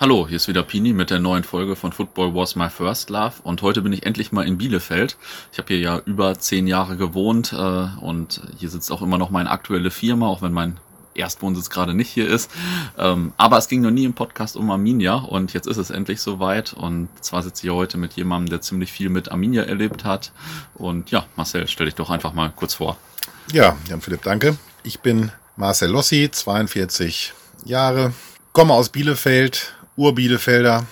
Hallo, hier ist wieder Pini mit der neuen Folge von Football Was My First Love und heute bin ich endlich mal in Bielefeld. Ich habe hier ja über zehn Jahre gewohnt äh, und hier sitzt auch immer noch meine aktuelle Firma, auch wenn mein Erstwohnsitz gerade nicht hier ist. Ähm, aber es ging noch nie im Podcast um Arminia und jetzt ist es endlich soweit und zwar sitze ich heute mit jemandem, der ziemlich viel mit Arminia erlebt hat und ja, Marcel, stell dich doch einfach mal kurz vor. Ja, Jan Philipp, danke. Ich bin Marcel Lossi, 42 Jahre, komme aus Bielefeld, Ur-Bielefelder,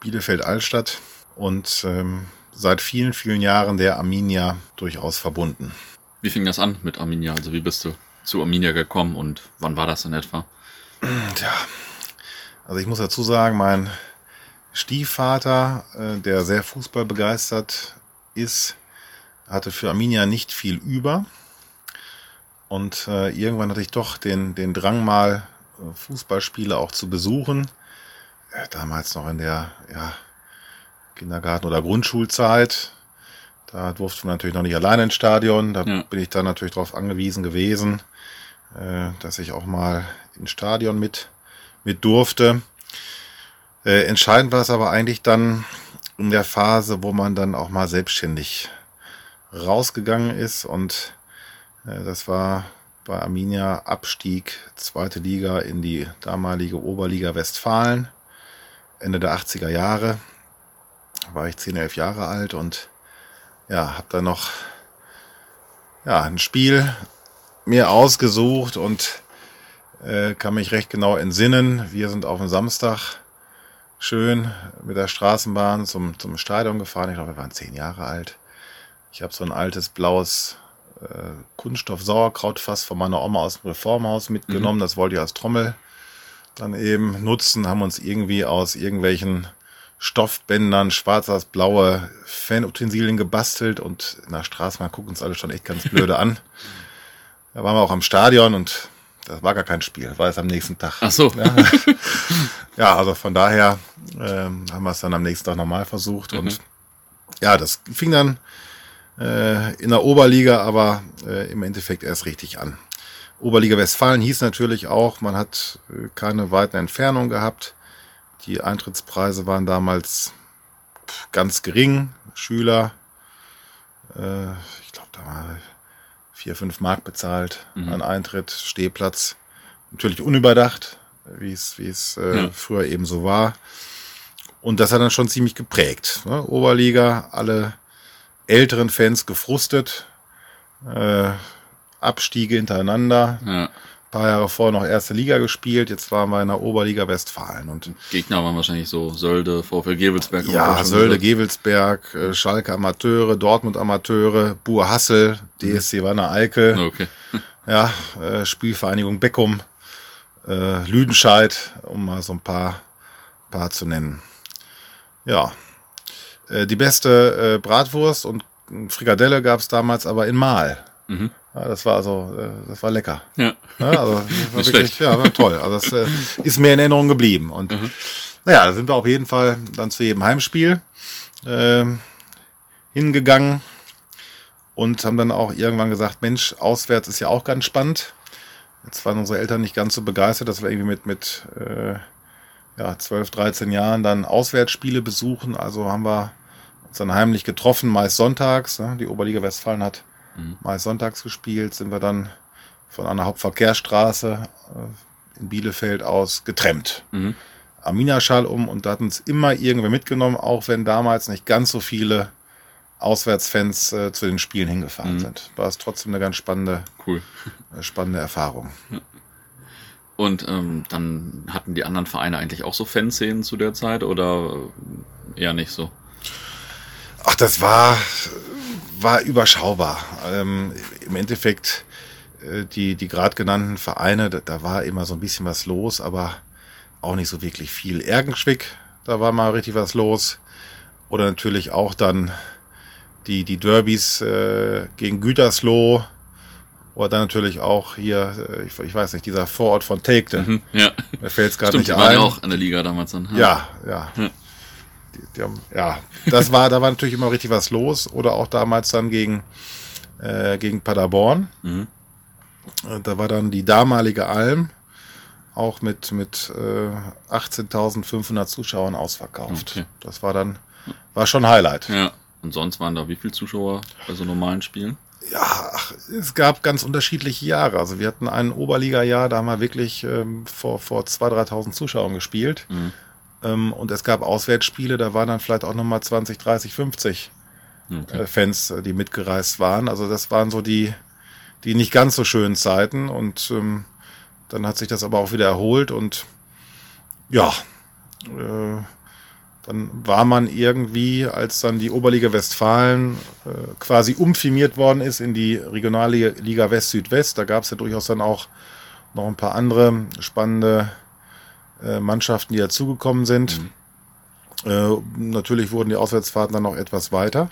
Bielefeld-Altstadt und ähm, seit vielen, vielen Jahren der Arminia durchaus verbunden. Wie fing das an mit Arminia? Also wie bist du zu Arminia gekommen und wann war das in etwa? Tja, also ich muss dazu sagen, mein Stiefvater, äh, der sehr fußballbegeistert ist, hatte für Arminia nicht viel über. Und äh, irgendwann hatte ich doch den, den Drang mal, äh, Fußballspiele auch zu besuchen damals noch in der ja, Kindergarten- oder Grundschulzeit. Da durfte man natürlich noch nicht alleine ins Stadion. Da ja. bin ich dann natürlich darauf angewiesen gewesen, äh, dass ich auch mal ins Stadion mit, mit durfte. Äh, entscheidend war es aber eigentlich dann in der Phase, wo man dann auch mal selbstständig rausgegangen ist und äh, das war bei Arminia Abstieg zweite Liga in die damalige Oberliga Westfalen. Ende der 80er Jahre. War ich 10, 11 Jahre alt und ja, habe dann noch ja, ein Spiel mir ausgesucht und äh, kann mich recht genau entsinnen. Wir sind auf dem Samstag schön mit der Straßenbahn zum, zum Stadion gefahren. Ich glaube, wir waren zehn Jahre alt. Ich habe so ein altes blaues äh, Kunststoff-Sauerkrautfass von meiner Oma aus dem Reformhaus mitgenommen. Mhm. Das wollte ich als Trommel dann eben nutzen, haben uns irgendwie aus irgendwelchen Stoffbändern schwarz-blaue Fanutensilien gebastelt und in der Straße, man guckt uns alle schon echt ganz blöde an. Da waren wir auch am Stadion und das war gar kein Spiel, war es am nächsten Tag. Ach so. Ja, ja also von daher ähm, haben wir es dann am nächsten Tag nochmal versucht mhm. und ja, das fing dann äh, in der Oberliga, aber äh, im Endeffekt erst richtig an. Oberliga Westfalen hieß natürlich auch, man hat äh, keine weiten Entfernungen gehabt. Die Eintrittspreise waren damals ganz gering. Schüler, äh, ich glaube, da war vier, fünf Mark bezahlt mhm. an Eintritt, Stehplatz. Natürlich unüberdacht, wie es, wie es äh, ja. früher eben so war. Und das hat dann schon ziemlich geprägt. Ne? Oberliga, alle älteren Fans gefrustet. Äh, Abstiege hintereinander. Ja. Ein paar Jahre vorher noch erste Liga gespielt, jetzt waren wir in der Oberliga Westfalen. Und Gegner waren wahrscheinlich so Sölde, VfL Gewelsberg. Ja, Sölde, Gewelsberg, äh, Schalke Amateure, Dortmund Amateure, Buhr Hassel, DSC Wanne Eickel. Okay. Ja, äh, Spielvereinigung Beckum, äh, Lüdenscheid, um mal so ein paar, paar zu nennen. Ja, die beste Bratwurst und Frikadelle gab es damals aber in Mahl. Mhm. Ja, das war also, äh, das war lecker. Ja. ja also, das war wirklich, ja, war toll. Also das äh, ist mir in Erinnerung geblieben. Und mhm. naja, da sind wir auf jeden Fall dann zu jedem Heimspiel äh, hingegangen und haben dann auch irgendwann gesagt, Mensch, auswärts ist ja auch ganz spannend. Jetzt waren unsere Eltern nicht ganz so begeistert, dass wir irgendwie mit, mit äh, ja, 12, 13 Jahren dann Auswärtsspiele besuchen. Also haben wir uns dann heimlich getroffen, meist sonntags. Ne? Die Oberliga Westfalen hat mhm. mal sonntags gespielt, sind wir dann von einer Hauptverkehrsstraße äh, in Bielefeld aus getrennt. Mhm. Arminia-Schall um und da hat uns immer irgendwer mitgenommen, auch wenn damals nicht ganz so viele Auswärtsfans äh, zu den Spielen hingefahren mhm. sind. War es trotzdem eine ganz spannende, cool. äh, spannende Erfahrung. Und ähm, dann hatten die anderen Vereine eigentlich auch so Fanszenen zu der Zeit oder eher nicht so? Ach, das war war überschaubar. Ähm, Im Endeffekt, äh, die, die gerade genannten Vereine, da, da, war immer so ein bisschen was los, aber auch nicht so wirklich viel. Ergenschwick, da war mal richtig was los. Oder natürlich auch dann die, die Derbys äh, gegen Gütersloh. Oder dann natürlich auch hier, äh, ich, ich weiß nicht, dieser Vorort von Tegte. Mhm, ja. Mir fällt es gerade nicht ein. Die waren ja auch in der Liga damals dann. Ja, ja. ja die haben, ja, das war, da war natürlich immer richtig was los. Oder auch damals dann gegen, äh, gegen Paderborn. Mhm. Da war dann die damalige Alm auch mit, mit äh, 18.500 Zuschauern ausverkauft. Okay. Das war dann, war schon Highlight. Ja. Und sonst waren da wie viele Zuschauer bei so normalen Spielen? Ja, es gab ganz unterschiedliche Jahre. Also wir hatten ein Oberliga-Jahr, da haben wir wirklich ähm, vor, vor 2.000, 3.000 Zuschauern gespielt. Mhm. Ähm, und es gab Auswärtsspiele, da waren dann vielleicht auch nochmal 20, 30, 50 okay. äh, Fans, äh, die mitgereist waren. Also das waren so die, die nicht ganz so schönen Zeiten. Und ähm, dann hat sich das aber auch wieder erholt und ja, äh, dann war man irgendwie, als dann die Oberliga Westfalen äh, quasi umfirmiert worden ist in die Regionalliga West Südwest, da gab es ja durchaus dann auch noch ein paar andere spannende äh, Mannschaften, die dazugekommen sind. Mhm. Äh, natürlich wurden die Auswärtsfahrten dann noch etwas weiter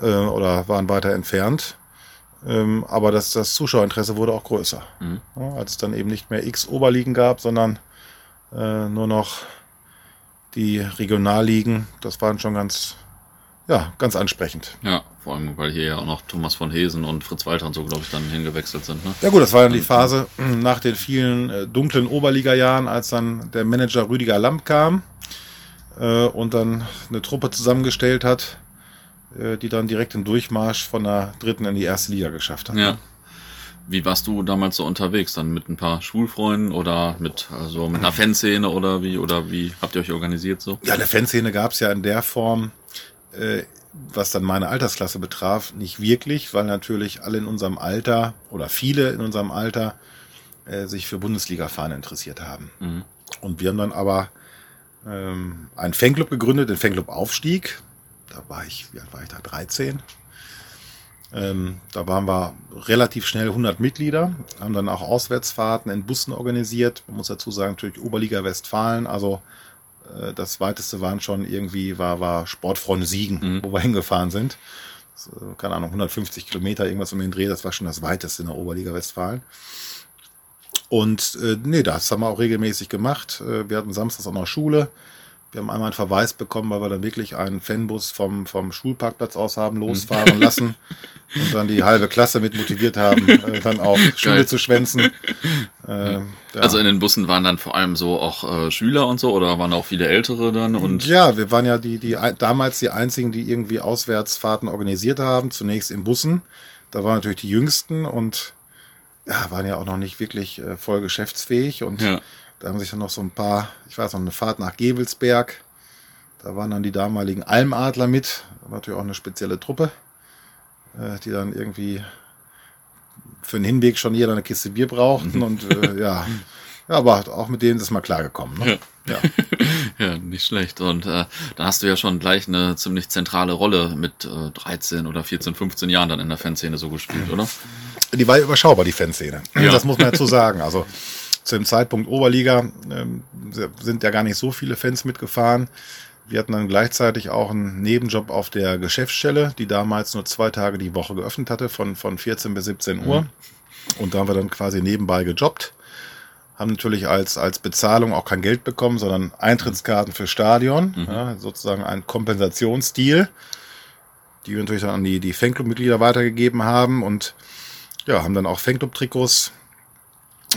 äh, oder waren weiter entfernt. Ähm, aber das, das Zuschauerinteresse wurde auch größer. Mhm. Ja, als es dann eben nicht mehr x Oberligen gab, sondern äh, nur noch die Regionalligen, das waren schon ganz, ja, ganz ansprechend. Ja, vor allem, weil hier ja auch noch Thomas von Hesen und Fritz Walter und so, glaube ich, dann hingewechselt sind. Ne? Ja gut, das war dann die Phase nach den vielen äh, dunklen Oberliga-Jahren, als dann der Manager Rüdiger Lamp kam äh, und dann eine Truppe zusammengestellt hat, äh, die dann direkt den Durchmarsch von der dritten in die erste Liga geschafft hat. Ja. Wie warst du damals so unterwegs? Dann mit ein paar Schulfreunden oder mit, also mit einer Fanszene oder wie? Oder wie habt ihr euch organisiert so? Ja, eine Fanszene gab es ja in der Form, äh, was dann meine Altersklasse betraf, nicht wirklich, weil natürlich alle in unserem Alter oder viele in unserem Alter äh, sich für Bundesliga-Fahren interessiert haben. Mhm. Und wir haben dann aber ähm, einen Fanclub gegründet, den Fanclub Aufstieg. Da war ich, wie alt war ich da? 13. Ähm, da waren wir relativ schnell 100 Mitglieder, haben dann auch Auswärtsfahrten in Bussen organisiert. Man muss dazu sagen, natürlich Oberliga Westfalen, also äh, das weiteste waren schon irgendwie, war, war Sportfreunde Siegen, mhm. wo wir hingefahren sind. Das, keine Ahnung, 150 Kilometer, irgendwas um den Dreh, das war schon das weiteste in der Oberliga Westfalen. Und äh, nee, das haben wir auch regelmäßig gemacht. Äh, wir hatten samstags auch noch Schule. Wir haben einmal einen Verweis bekommen, weil wir dann wirklich einen Fanbus vom, vom Schulparkplatz aus haben losfahren lassen und dann die halbe Klasse mit motiviert haben, äh, dann auch Schule Geil. zu schwänzen. Äh, ja. Also in den Bussen waren dann vor allem so auch äh, Schüler und so oder waren auch viele Ältere dann? Und ja, wir waren ja die, die damals die einzigen, die irgendwie Auswärtsfahrten organisiert haben, zunächst in Bussen. Da waren natürlich die Jüngsten und ja, waren ja auch noch nicht wirklich äh, voll geschäftsfähig und ja da haben sich dann noch so ein paar, ich weiß noch, eine Fahrt nach Gewelsberg. Da waren dann die damaligen Almadler mit. War natürlich auch eine spezielle Truppe, äh, die dann irgendwie für den Hinweg schon jeder eine Kiste Bier brauchten. Und äh, ja, ja, aber auch mit denen ist mal klargekommen. Ne? Ja. Ja. ja, nicht schlecht. Und äh, dann hast du ja schon gleich eine ziemlich zentrale Rolle mit äh, 13 oder 14, 15 Jahren dann in der Fanszene so gespielt, oder? Die war überschaubar, die Fanszene. Ja. Das muss man dazu sagen. Also zu dem Zeitpunkt Oberliga ähm, sind ja gar nicht so viele Fans mitgefahren. Wir hatten dann gleichzeitig auch einen Nebenjob auf der Geschäftsstelle, die damals nur zwei Tage die Woche geöffnet hatte, von, von 14 bis 17 Uhr. Mhm. Und da haben wir dann quasi nebenbei gejobbt. Haben natürlich als, als Bezahlung auch kein Geld bekommen, sondern Eintrittskarten für Stadion, mhm. ja, sozusagen ein Kompensationsstil, die wir natürlich dann an die, die Fanclub-Mitglieder weitergegeben haben und ja, haben dann auch Fanclub-Trikots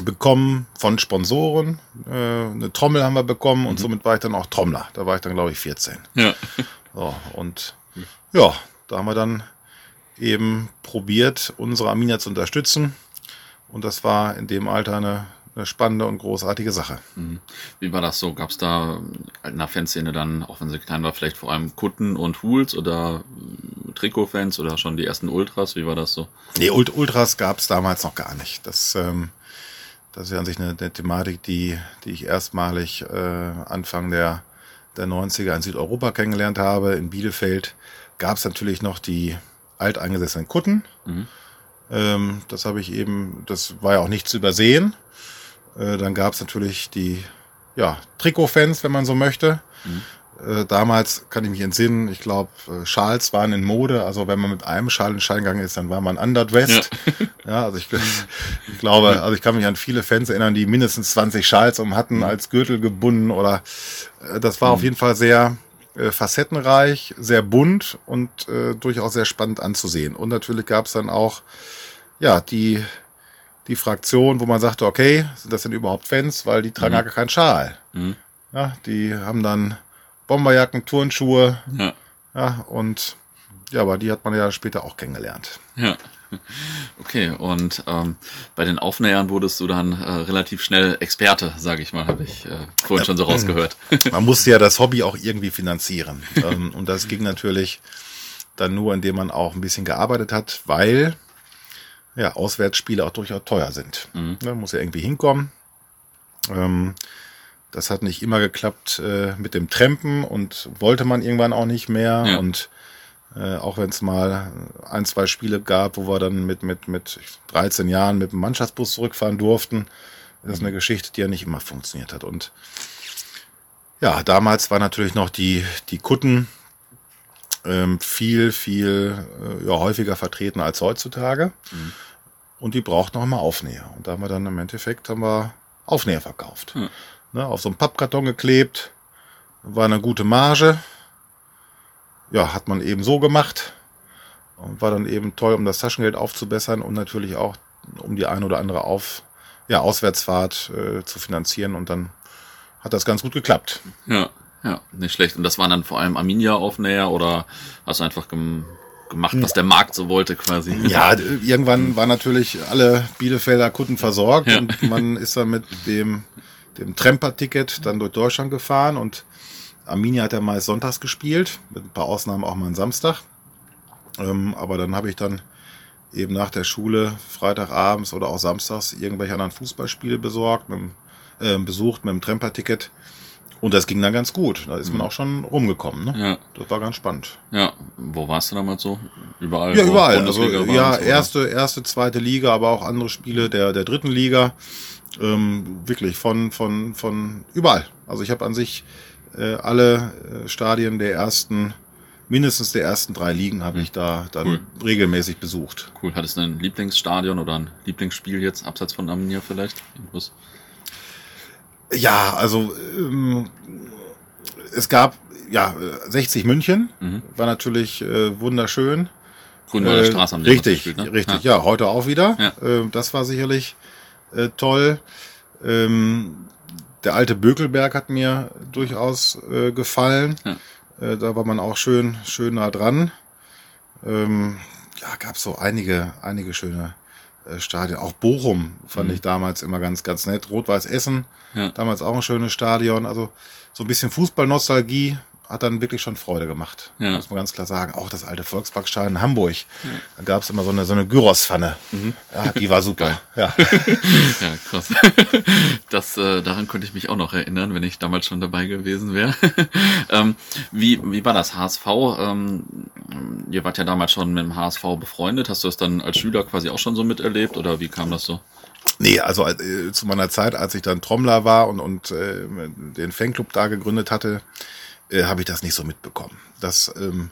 bekommen von Sponsoren. Äh, eine Trommel haben wir bekommen und mhm. somit war ich dann auch Trommler. Da war ich dann, glaube ich, 14. Ja. So, und ja, da haben wir dann eben probiert, unsere Arminia zu unterstützen. Und das war in dem Alter eine, eine spannende und großartige Sache. Mhm. Wie war das so? Gab es da in der Fanszene dann, auch wenn sie klein war, vielleicht vor allem Kutten und Hools oder Trikotfans oder schon die ersten Ultras? Wie war das so? Nee, Ultras gab es damals noch gar nicht. Das ähm, das ist ja an sich eine, eine Thematik, die, die ich erstmalig äh, Anfang der, der 90er in Südeuropa kennengelernt habe. In Bielefeld gab es natürlich noch die alteingesessenen Kutten. Mhm. Ähm, das habe ich eben, das war ja auch nicht zu übersehen. Äh, dann gab es natürlich die ja, Trikotfans, wenn man so möchte. Mhm. Äh, damals kann ich mich entsinnen, ich glaube, äh, Schals waren in Mode. Also wenn man mit einem Schal in Schein gegangen ist, dann war man underdressed. Ja, ja also ich, ich, glaube, also ich kann mich an viele Fans erinnern, die mindestens 20 Schals um hatten, mhm. als Gürtel gebunden oder äh, das war mhm. auf jeden Fall sehr äh, facettenreich, sehr bunt und äh, durchaus sehr spannend anzusehen. Und natürlich gab es dann auch ja die die Fraktion, wo man sagte, okay, sind das denn überhaupt Fans? Weil die tragen Mhm. gar keinen Schal. Mhm. Ja, die haben dann Bomberjacken, Turnschuhe, Ja. ja, und ja, aber die hat man ja später auch kennengelernt. Ja. Okay, und ähm, bei den Aufnähern wurdest du dann äh, relativ schnell Experte, sage ich mal, habe ich äh, vorhin schon so rausgehört. Man musste ja das Hobby auch irgendwie finanzieren. ähm, und das ging natürlich dann nur, indem man auch ein bisschen gearbeitet hat, weil ja, Auswärtsspiele auch durchaus teuer sind. Mhm. Ne, muss ja irgendwie hinkommen. Ähm, das hat nicht immer geklappt äh, mit dem Trampen und wollte man irgendwann auch nicht mehr. Ja. Und äh, auch wenn es mal ein, zwei Spiele gab, wo wir dann mit, mit, mit 13 Jahren mit dem Mannschaftsbus zurückfahren durften, das ist eine Geschichte, die ja nicht immer funktioniert hat. Und ja, damals war natürlich noch die, die Kutten ähm, viel, viel äh, ja, häufiger vertreten als heutzutage. Und die brauchten auch immer Aufnäher. Und da haben wir dann im Endeffekt haben wir Aufnäher verkauft. Mhm. Ne, auf so einen Pappkarton geklebt, war eine gute Marge. Ja, hat man eben so gemacht. Und war dann eben toll, um das Taschengeld aufzubessern und natürlich auch, um die ein oder andere Auf, ja, Auswärtsfahrt äh, zu finanzieren. Und dann hat das ganz gut geklappt. Ja, ja, nicht schlecht. Und das waren dann vor allem Arminia-Aufnäher oder hast du einfach gem gemacht, was der Markt so wollte quasi? Ja, irgendwann war natürlich alle Bielefelder Kunden versorgt Ja. und man ist dann mit dem, dem Tremper-Ticket dann durch Deutschland gefahren und Arminia hat ja meist sonntags gespielt, mit ein paar Ausnahmen auch mal einen Samstag. Ähm, aber dann habe ich dann eben nach der Schule Freitagabends oder auch samstags irgendwelche anderen Fußballspiele besorgt, mit, äh, besucht mit dem Tremper-Ticket. Und das ging dann ganz gut. Da ist man auch schon rumgekommen. Ne? Ja, Das war ganz spannend. ja. Wo warst du damals so? Überall? Ja, überall. Also, ja, erste, erste, zweite Liga, aber auch andere Spiele der, der dritten Liga. Ähm, wirklich von, von, von überall. Also ich habe an sich äh, alle äh, Stadien der ersten, mindestens der ersten drei Ligen habe ich da dann Cool. regelmäßig besucht. Cool. Hattest du ein Lieblingsstadion oder ein Lieblingsspiel jetzt, abseits von Arminia vielleicht? Irgendwas? Ja, also ähm, es gab ja 60 München, Mhm. war natürlich äh, wunderschön. Grünwalder Äh, Straße haben die Richtig, gespielt, ne? richtig, ja. heute auch wieder. Ja. Ähm, das war sicherlich äh, toll. Ähm, der alte Bökelberg hat mir durchaus äh, gefallen. Ja. Äh, da war man auch schön, schön nah dran. Ähm, ja, gab so einige, einige schöne äh, Stadien. Auch Bochum fand Mhm. ich damals immer ganz, ganz nett. Rot-Weiß Essen, Ja. damals auch ein schönes Stadion. Also so ein bisschen Fußballnostalgie hat dann wirklich schon Freude gemacht. Ja. Muss man ganz klar sagen. Auch das alte Volksparkstadion in Hamburg. Da gab es immer so eine, so eine Gyrospfanne. Ja, die war super. Ja. Ja, krass. Das, äh, daran könnte ich mich auch noch erinnern, wenn ich damals schon dabei gewesen wäre. ähm, wie, wie war das HSV? Ähm, ihr wart ja damals schon mit dem HSV befreundet. Hast du das dann als Schüler quasi auch schon so miterlebt oder wie kam das so? Nee, also äh, zu meiner Zeit, als ich dann Trommler war und, und äh, den Fanclub da gegründet hatte, äh, habe ich das nicht so mitbekommen. Das ähm,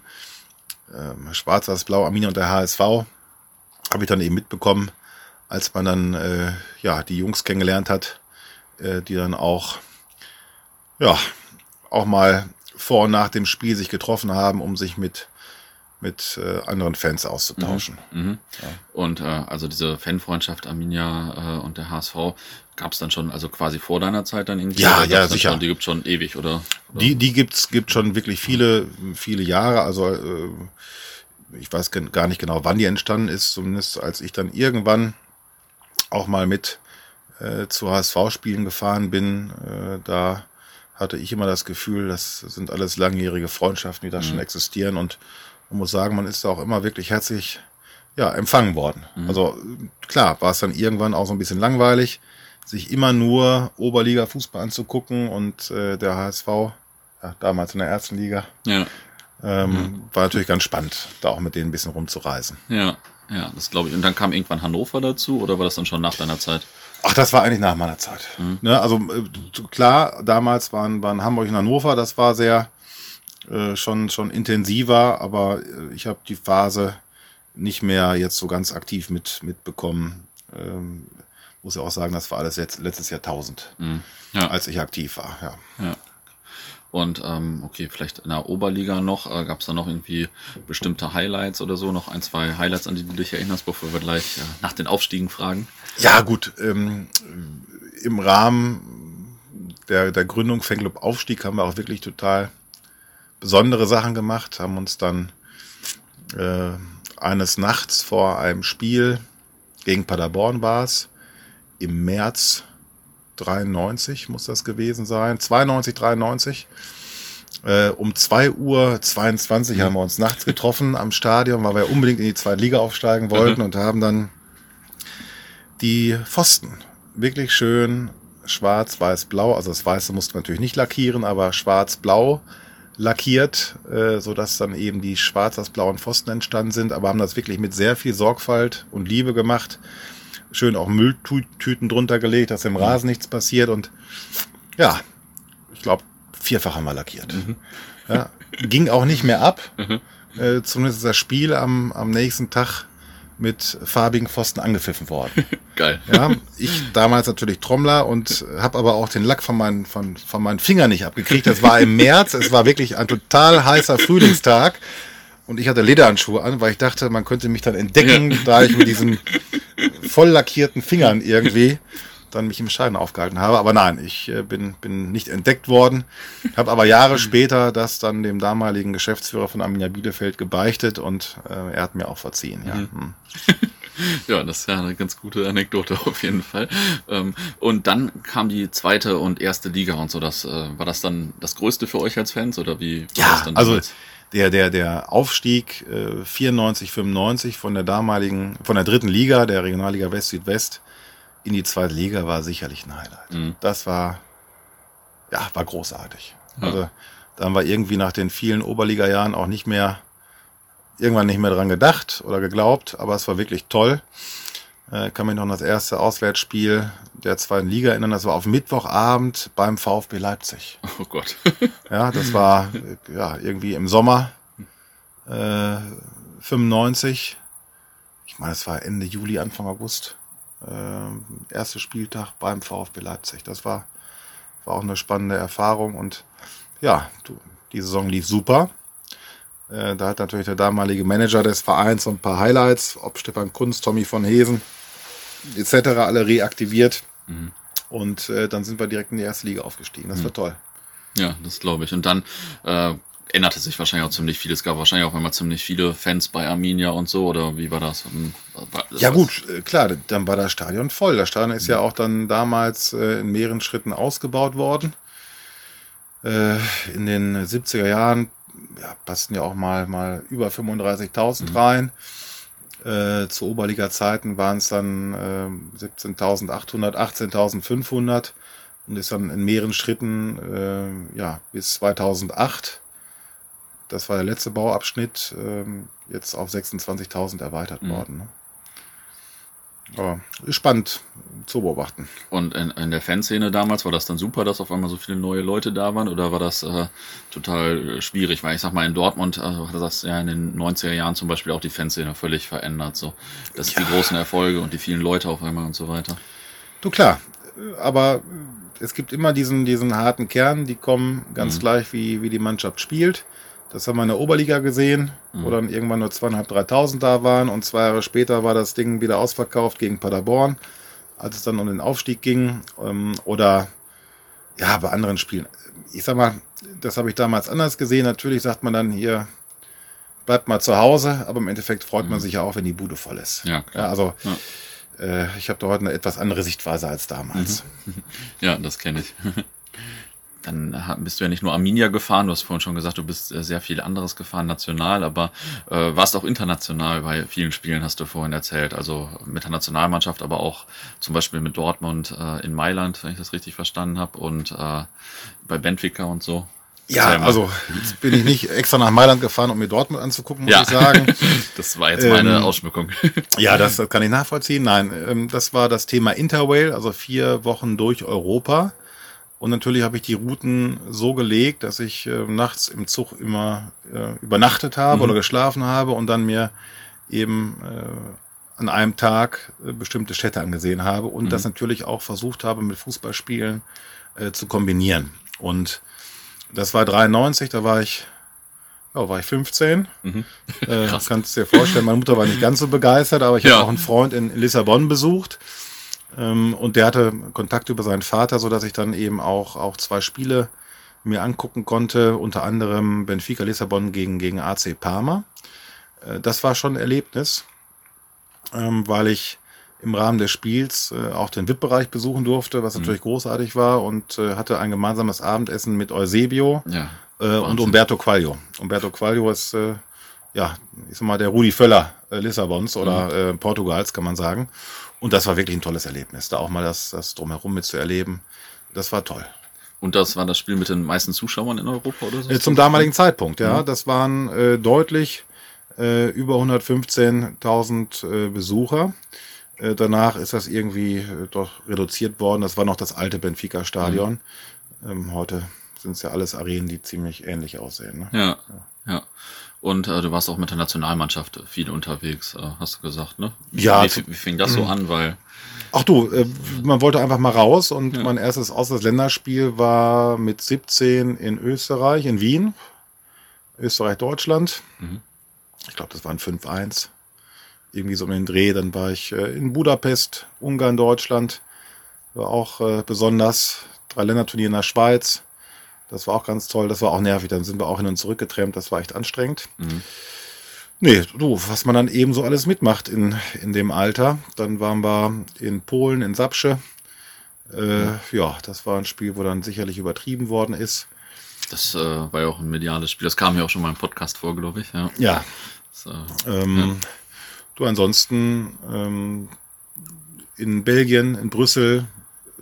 ähm, Schwarz, das Blau, Arminia und der HSV habe ich dann eben mitbekommen, als man dann äh, ja die Jungs kennengelernt hat, äh, die dann auch ja auch mal vor und nach dem Spiel sich getroffen haben, um sich mit mit äh, anderen Fans auszutauschen. Mhm. Und äh, also diese Fanfreundschaft Arminia äh, und der HSV gab es dann schon, also quasi vor deiner Zeit dann irgendwie? Ja, ja, sicher. Schon, die gibt schon ewig, oder? oder? Die, die gibt's, gibt schon wirklich viele, viele Jahre. Also äh, ich weiß gar nicht genau, wann die entstanden ist. Zumindest als ich dann irgendwann auch mal mit äh, zu HSV-Spielen gefahren bin, äh, da hatte ich immer das Gefühl, das sind alles langjährige Freundschaften, die da schon existieren. Und man muss sagen, man ist da auch immer wirklich herzlich ja, empfangen worden. Also äh, klar, war es dann irgendwann auch so ein bisschen langweilig, sich immer nur Oberliga-Fußball anzugucken und äh, der HSV, ja, damals in der ersten Liga, Ja, ähm, war natürlich ganz spannend, da auch mit denen ein bisschen rumzureisen. ja, ja, das glaube ich. Und dann kam irgendwann Hannover dazu oder war das dann schon nach deiner Zeit? Ach, das war eigentlich nach meiner Zeit. Ne, also äh, klar, damals waren, waren Hamburg und Hannover, das war sehr äh, schon, schon intensiver, aber äh, ich habe die Phase nicht mehr jetzt so ganz aktiv mit, mitbekommen. Ähm, muss ja auch sagen, das war alles jetzt letztes Jahrtausend, Mhm. Ja. als ich aktiv war. Ja. Ja. Und ähm, okay, vielleicht in der Oberliga noch, äh, gab es da noch irgendwie bestimmte Highlights oder so, noch ein, zwei Highlights, an die du dich erinnerst, bevor wir gleich äh, nach den Aufstiegen fragen? Ja, gut, ähm, im Rahmen der, der Gründung Fanclub Aufstieg haben wir auch wirklich total besondere Sachen gemacht, haben uns dann äh, eines Nachts vor einem Spiel gegen Paderborn war es, im März 93 muss das gewesen sein, 92, 93. Äh, um 2 Uhr 22 mhm. haben wir uns nachts getroffen am Stadion, weil wir unbedingt in die zweite Liga aufsteigen wollten mhm. und haben dann die Pfosten wirklich schön schwarz, weiß, blau, also das Weiße musste man natürlich nicht lackieren, aber schwarz, blau lackiert, äh, so dass dann eben die schwarz-blauen Pfosten entstanden sind, aber haben das wirklich mit sehr viel Sorgfalt und Liebe gemacht. Schön auch Mülltüten drunter gelegt, dass im mhm. Rasen nichts passiert und ja, ich glaube, vierfach haben wir lackiert. Mhm. Ja, ging auch nicht mehr ab. Mhm. Äh, zumindest das Spiel am, am nächsten Tag mit farbigen Pfosten angepfiffen worden. Geil. Ja, ich damals natürlich Trommler und habe aber auch den Lack von meinen, von, von meinen Fingern nicht abgekriegt. Das war im März, es war wirklich ein total heißer Frühlingstag und ich hatte Lederhandschuhe an, weil ich dachte, man könnte mich dann entdecken, ja. da ich mit diesen voll lackierten Fingern irgendwie dann mich im Scheiden aufgehalten habe. Aber nein, ich äh, bin, bin nicht entdeckt worden. Habe aber Jahre später das dann dem damaligen Geschäftsführer von Arminia Bielefeld gebeichtet und äh, er hat mir auch verziehen. Ja. Mhm. Hm. Ja, das ist ja eine ganz gute Anekdote auf jeden Fall. Ähm, und dann kam die zweite und erste Liga und so. Das äh, war das dann das Größte für euch als Fans oder wie? Ja, also der der der Aufstieg äh, 94 95 von der damaligen von der dritten Liga der Regionalliga West Südwest in die zweite Liga war sicherlich ein Highlight. Mhm. Das war, ja, war großartig. Ja. Also, da haben wir irgendwie nach den vielen Oberliga-Jahren auch nicht mehr, irgendwann nicht mehr dran gedacht oder geglaubt, aber es war wirklich toll. Äh, kann mich noch an das erste Auswärtsspiel der zweiten Liga erinnern. Das war auf Mittwochabend beim VfB Leipzig. Oh Gott. ja, das war ja irgendwie im Sommer äh, 95. Ich meine, es war Ende Juli, Anfang August äh, erster Spieltag beim VfB Leipzig. Das war, war auch eine spannende Erfahrung und ja, du, die Saison lief super. Äh, da hat natürlich der damalige Manager des Vereins so ein paar Highlights, ob Stefan Kunz, Tommy von Hesen etc. alle reaktiviert. Mhm. Und äh, dann sind wir direkt in die erste Liga aufgestiegen. Das mhm. war toll. Ja, das glaube ich. Und dann äh, änderte sich wahrscheinlich auch ziemlich viel. Es gab wahrscheinlich auch immer ziemlich viele Fans bei Arminia und so, oder wie war das? Hm, war das ja gut, äh, klar, dann war das Stadion voll. Das Stadion ist ja auch dann damals äh, in mehreren Schritten ausgebaut worden. Äh, in den 70er Jahren ja, passten ja auch mal, mal über 35.000 mhm. rein. Äh, zu Oberliga-Zeiten waren es dann äh, 17.800, 18.500 und ist dann in mehreren Schritten äh, ja, bis 2008 das war der letzte Bauabschnitt, ähm, jetzt auf 26.000 erweitert mhm. worden. Ne? Aber spannend zu beobachten. Und in, in, der Fanszene damals war das dann super, dass auf einmal so viele neue Leute da waren oder war das äh, total schwierig? Weil ich sag mal, in Dortmund äh, hat das ja in den 90er Jahren zum Beispiel auch die Fanszene völlig verändert. So, dass ja. die großen Erfolge und die vielen Leute auf einmal und so weiter. Du klar, aber es gibt immer diesen, diesen harten Kern, die kommen ganz mhm. gleich, wie, wie die Mannschaft spielt. Das haben wir in der Oberliga gesehen, mhm. wo dann irgendwann nur zweieinhalb, dreitausend da waren und zwei Jahre später war das Ding wieder ausverkauft gegen Paderborn, als es dann um den Aufstieg ging. Ähm, oder ja, bei anderen Spielen. Ich sag mal, das habe ich damals anders gesehen. Natürlich sagt man dann hier, bleibt mal zu Hause, aber im Endeffekt freut mhm. man sich ja auch, wenn die Bude voll ist. Ja, ja also ja. Äh, ich habe da heute eine etwas andere Sichtweise als damals. Mhm. Ja, das kenne ich. dann bist du ja nicht nur Arminia gefahren, du hast vorhin schon gesagt, du bist äh, sehr viel anderes gefahren, national, aber äh, warst auch international bei vielen Spielen, hast du vorhin erzählt. Also mit der Nationalmannschaft, aber auch zum Beispiel mit Dortmund äh, in Mailand, wenn ich das richtig verstanden habe, und äh, bei Benfica und so. Ja, also jetzt bin ich nicht extra nach Mailand gefahren, um mir Dortmund anzugucken, muss ja. ich sagen. das war jetzt meine ähm, Ausschmückung. ja, das, das kann ich nachvollziehen. Nein, ähm, das war das Thema Interrail, also vier Wochen durch Europa. Und natürlich habe ich die Routen so gelegt, dass ich äh, nachts im Zug immer äh, übernachtet habe mhm. oder geschlafen habe und dann mir eben äh, an einem Tag äh, bestimmte Städte angesehen habe und mhm. das natürlich auch versucht habe, mit Fußballspielen äh, zu kombinieren. Und Das war 93, da war ich, ja, war ich 15. Mhm. Äh, kannst dir vorstellen, meine Mutter war nicht ganz so begeistert, aber ich ja. habe auch einen Freund in Lissabon besucht. Ähm, und der hatte Kontakt über seinen Vater, so dass ich dann eben auch, auch zwei Spiele mir angucken konnte, unter anderem Benfica Lissabon gegen, gegen AC Parma. Äh, das war schon ein Erlebnis, ähm, weil ich im Rahmen des Spiels äh, auch den VIP-Bereich besuchen durfte, was mhm. natürlich großartig war und äh, hatte ein gemeinsames Abendessen mit Eusebio ja, und Umberto Quaglio. Umberto Quaglio ist, ja, ich sag mal, der Rudi Völler äh, Lissabons oder mhm. äh, Portugals, kann man sagen. Und das war wirklich ein tolles Erlebnis, da auch mal das, das drumherum mitzuerleben. Das war toll. Und das war das Spiel mit den meisten Zuschauern in Europa oder so? Äh, zum damaligen Zeitpunkt, ja. Mhm. Das waren äh, deutlich äh, über 115.000 äh, Besucher. Äh, danach ist das irgendwie äh, doch reduziert worden. Das war noch das alte Benfica-Stadion. Mhm. Ähm, heute sind es ja alles Arenen, die ziemlich ähnlich aussehen. Ne? Ja, ja. ja. Und äh, du warst auch mit der Nationalmannschaft viel unterwegs, äh, hast du gesagt, ne? Ja. Wie, wie fing das so mhm. an? Weil Ach du, äh, man wollte einfach mal raus und ja. mein erstes Auslandsländerspiel war mit 17 in Österreich, in Wien. Österreich-Deutschland. Mhm. Ich glaube, das waren 5-1 irgendwie so um den Dreh. Dann war ich äh, in Budapest, Ungarn, Deutschland. War auch äh, besonders. Drei Länderturnier in der Schweiz. Das war auch ganz toll. Das war auch nervig. Dann sind wir auch hin und zurück getrennt. Das war echt anstrengend. Mhm. Nee, du, was man dann eben so alles mitmacht in, in dem Alter. Dann waren wir in Polen, in Sapsche. Äh, ja, das war ein Spiel, wo dann sicherlich übertrieben worden ist. Das äh, war ja auch ein mediales Spiel. Das kam ja auch schon mal im Podcast vor, glaube ich. Ja. ja. Das, äh, ähm, ja. Du, ansonsten ähm, in Belgien, in Brüssel,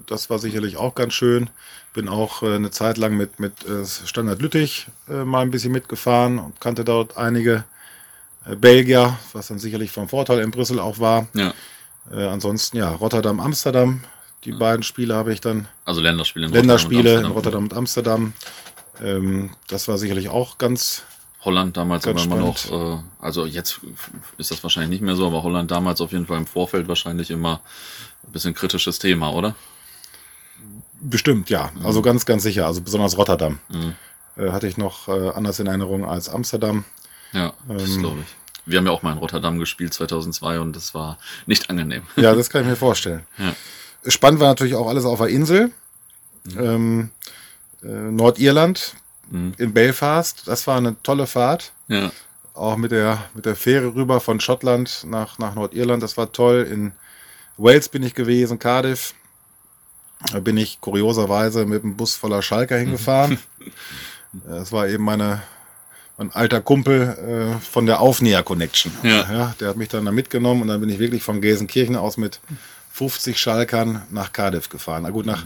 das war sicherlich auch ganz schön. Bin auch äh, eine Zeit lang mit, mit äh, Standard Lüttich äh, mal ein bisschen mitgefahren und kannte dort einige äh, Belgier, was dann sicherlich vom Vorteil in Brüssel auch war. Ja. Äh, ansonsten, ja, Rotterdam, Amsterdam. Die ja. beiden Spiele habe ich dann. Also Länderspiele in Länderspiele Rotterdam in Rotterdam und Amsterdam. Ähm, das war sicherlich auch ganz Holland damals aber immer noch, äh, also jetzt ist das wahrscheinlich nicht mehr so, aber Holland damals auf jeden Fall im Vorfeld wahrscheinlich immer ein bisschen kritisches Thema, oder? Bestimmt, ja. Mhm. Also ganz, ganz sicher. Also besonders Rotterdam mhm. äh, hatte ich noch äh, anders in Erinnerung als Amsterdam. Ja, das ähm, glaube ich. Wir haben ja auch mal in Rotterdam gespielt 2002 und das war nicht angenehm. Ja, das kann ich mir vorstellen. Ja. Spannend war natürlich auch alles auf der Insel. Mhm. Ähm, äh, Nordirland, mhm. in Belfast. Das war eine tolle Fahrt. Ja. Auch mit der, mit der Fähre rüber von Schottland nach, nach Nordirland. Das war toll. In Wales bin ich gewesen, Cardiff. Da bin ich kurioserweise mit einem Bus voller Schalker hingefahren. das war eben meine, mein alter Kumpel äh, von der Aufnäher Connection. Ja. ja. Der hat mich dann da mitgenommen und dann bin ich wirklich von Gelsenkirchen aus mit 50 Schalkern nach Cardiff gefahren. Na gut, nach,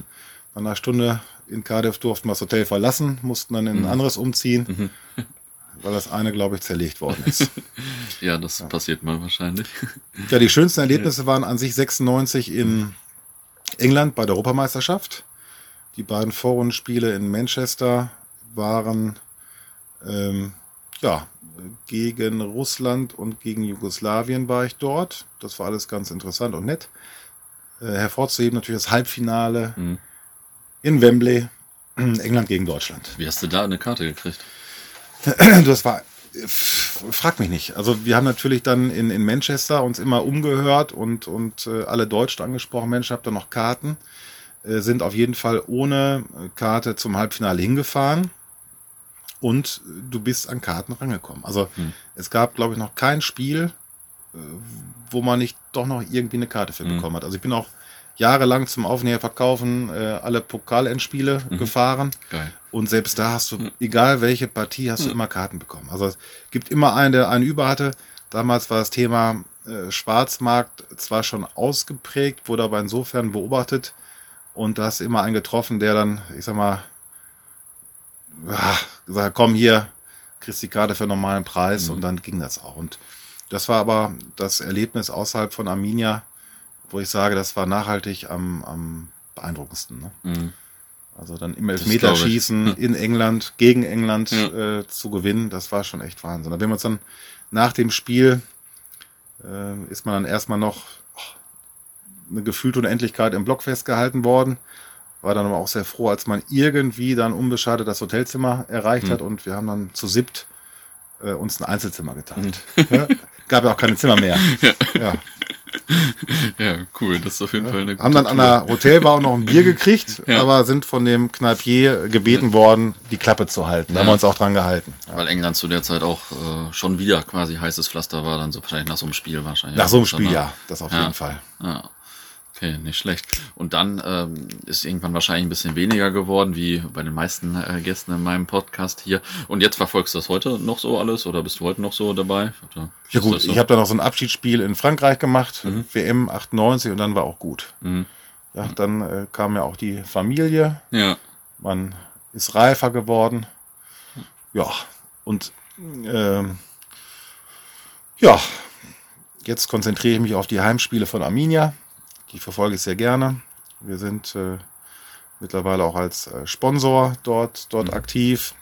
nach einer Stunde in Cardiff durften wir das Hotel verlassen, mussten dann in ein mhm. anderes umziehen, mhm. weil das eine, glaube ich, zerlegt worden ist. ja, das ja. passiert mal wahrscheinlich. Ja, die schönsten Erlebnisse waren an sich 96 in England bei der Europameisterschaft. Die beiden Vorrundenspiele in Manchester waren ähm, ja gegen Russland und gegen Jugoslawien war ich dort. Das war alles ganz interessant und nett. Äh, hervorzuheben natürlich das Halbfinale mhm in Wembley, England gegen Deutschland. Wie hast du da eine Karte gekriegt? Das war, frag mich nicht. Also wir haben natürlich dann in, in Manchester uns immer umgehört und, und äh, alle Deutsch angesprochen. Mensch, habt ihr noch Karten? Äh, sind auf jeden Fall ohne Karte zum Halbfinale hingefahren und du bist an Karten rangekommen. Also hm. es gab, glaube ich, noch kein Spiel, äh, wo man nicht doch noch irgendwie eine Karte für hm. bekommen hat. Also ich bin auch jahrelang zum Aufnäher verkaufen äh, alle Pokalendspiele mhm. gefahren. Geil. Und selbst da hast du, mhm. egal welche Partie, hast mhm. du immer Karten bekommen. Also es gibt immer einen, der einen über hatte. Damals war das Thema äh, Schwarzmarkt zwar schon ausgeprägt, wurde aber insofern beobachtet. Und da hast du immer einen getroffen, der dann, ich sag mal, ah, gesagt, komm hier, kriegst die Karte für normalen Preis mhm. und dann ging das auch. Und das war aber das Erlebnis außerhalb von Arminia, wo ich sage, das war nachhaltig am, am beeindruckendsten. Ne? Mhm. Also dann im Elfmeterschießen in England, gegen England ja. äh, zu gewinnen, das war schon echt Wahnsinn. Da wir uns dann nach dem Spiel, äh, ist man dann erstmal noch oh, eine gefühlte Unendlichkeit im Block festgehalten worden. war dann aber auch sehr froh, als man irgendwie dann unbeschadet das Hotelzimmer erreicht Mhm. hat und wir haben dann zu siebt äh, uns ein Einzelzimmer geteilt. Ja, gab ja auch keine Zimmer mehr. Ja. Ja, cool. Das ist auf jeden Fall eine Haben dann an der Hotelbar auch noch ein Bier gekriegt, Ja. aber sind von dem Kneipier gebeten worden, die Klappe zu halten. Da haben wir uns auch dran gehalten. Ja. Weil England zu der Zeit auch äh, schon wieder quasi heißes Pflaster war, dann so wahrscheinlich nach so einem Spiel wahrscheinlich. Nach so einem Spiel, Danach. ja, das auf Ja. jeden Fall. Ja. Okay, nicht schlecht. Und dann ähm, ist irgendwann wahrscheinlich ein bisschen weniger geworden, wie bei den meisten äh, Gästen in meinem Podcast hier. Und jetzt verfolgst du das heute noch so alles oder bist du heute noch so dabei? Oder Ja gut, so? ich habe da noch so ein Abschiedsspiel in Frankreich gemacht, WM 98 und dann war auch gut. Mhm. Ja, dann äh, kam ja auch die Familie, Ja, man ist reifer geworden. Ja, und ähm, ja, jetzt konzentriere ich mich auf die Heimspiele von Arminia. Die verfolge ich sehr gerne. Wir sind äh, mittlerweile auch als äh, Sponsor dort, dort aktiv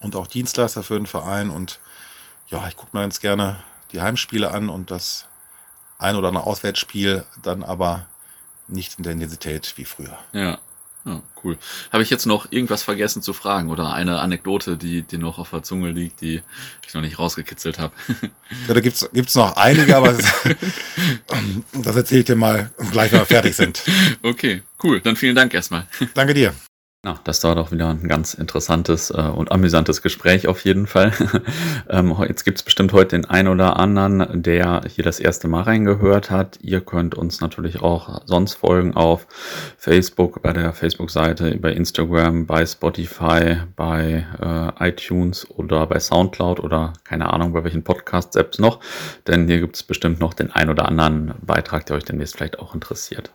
und auch Dienstleister für den Verein. Und ja, ich gucke mir ganz gerne die Heimspiele an und das ein oder andere Auswärtsspiel dann aber nicht in der Intensität wie früher. ja. Ja, cool. Habe ich jetzt noch irgendwas vergessen zu fragen oder eine Anekdote, die dir noch auf der Zunge liegt, die ich noch nicht rausgekitzelt habe? Ja, da gibt's gibt's noch einige, aber das, das erzähle ich dir mal gleich, wenn wir fertig sind. okay, cool. Dann vielen Dank erstmal. Danke dir. Ja, das war doch wieder ein ganz interessantes äh, und amüsantes Gespräch auf jeden Fall. ähm, jetzt gibt's bestimmt heute den einen oder anderen, der hier das erste Mal reingehört hat. Ihr könnt uns natürlich auch sonst folgen auf Facebook, bei der Facebook-Seite, bei Instagram, bei Spotify, bei äh, iTunes oder bei Soundcloud oder keine Ahnung, bei welchen Podcast-Apps noch. Denn hier gibt's bestimmt noch den einen oder anderen Beitrag, der euch demnächst vielleicht auch interessiert.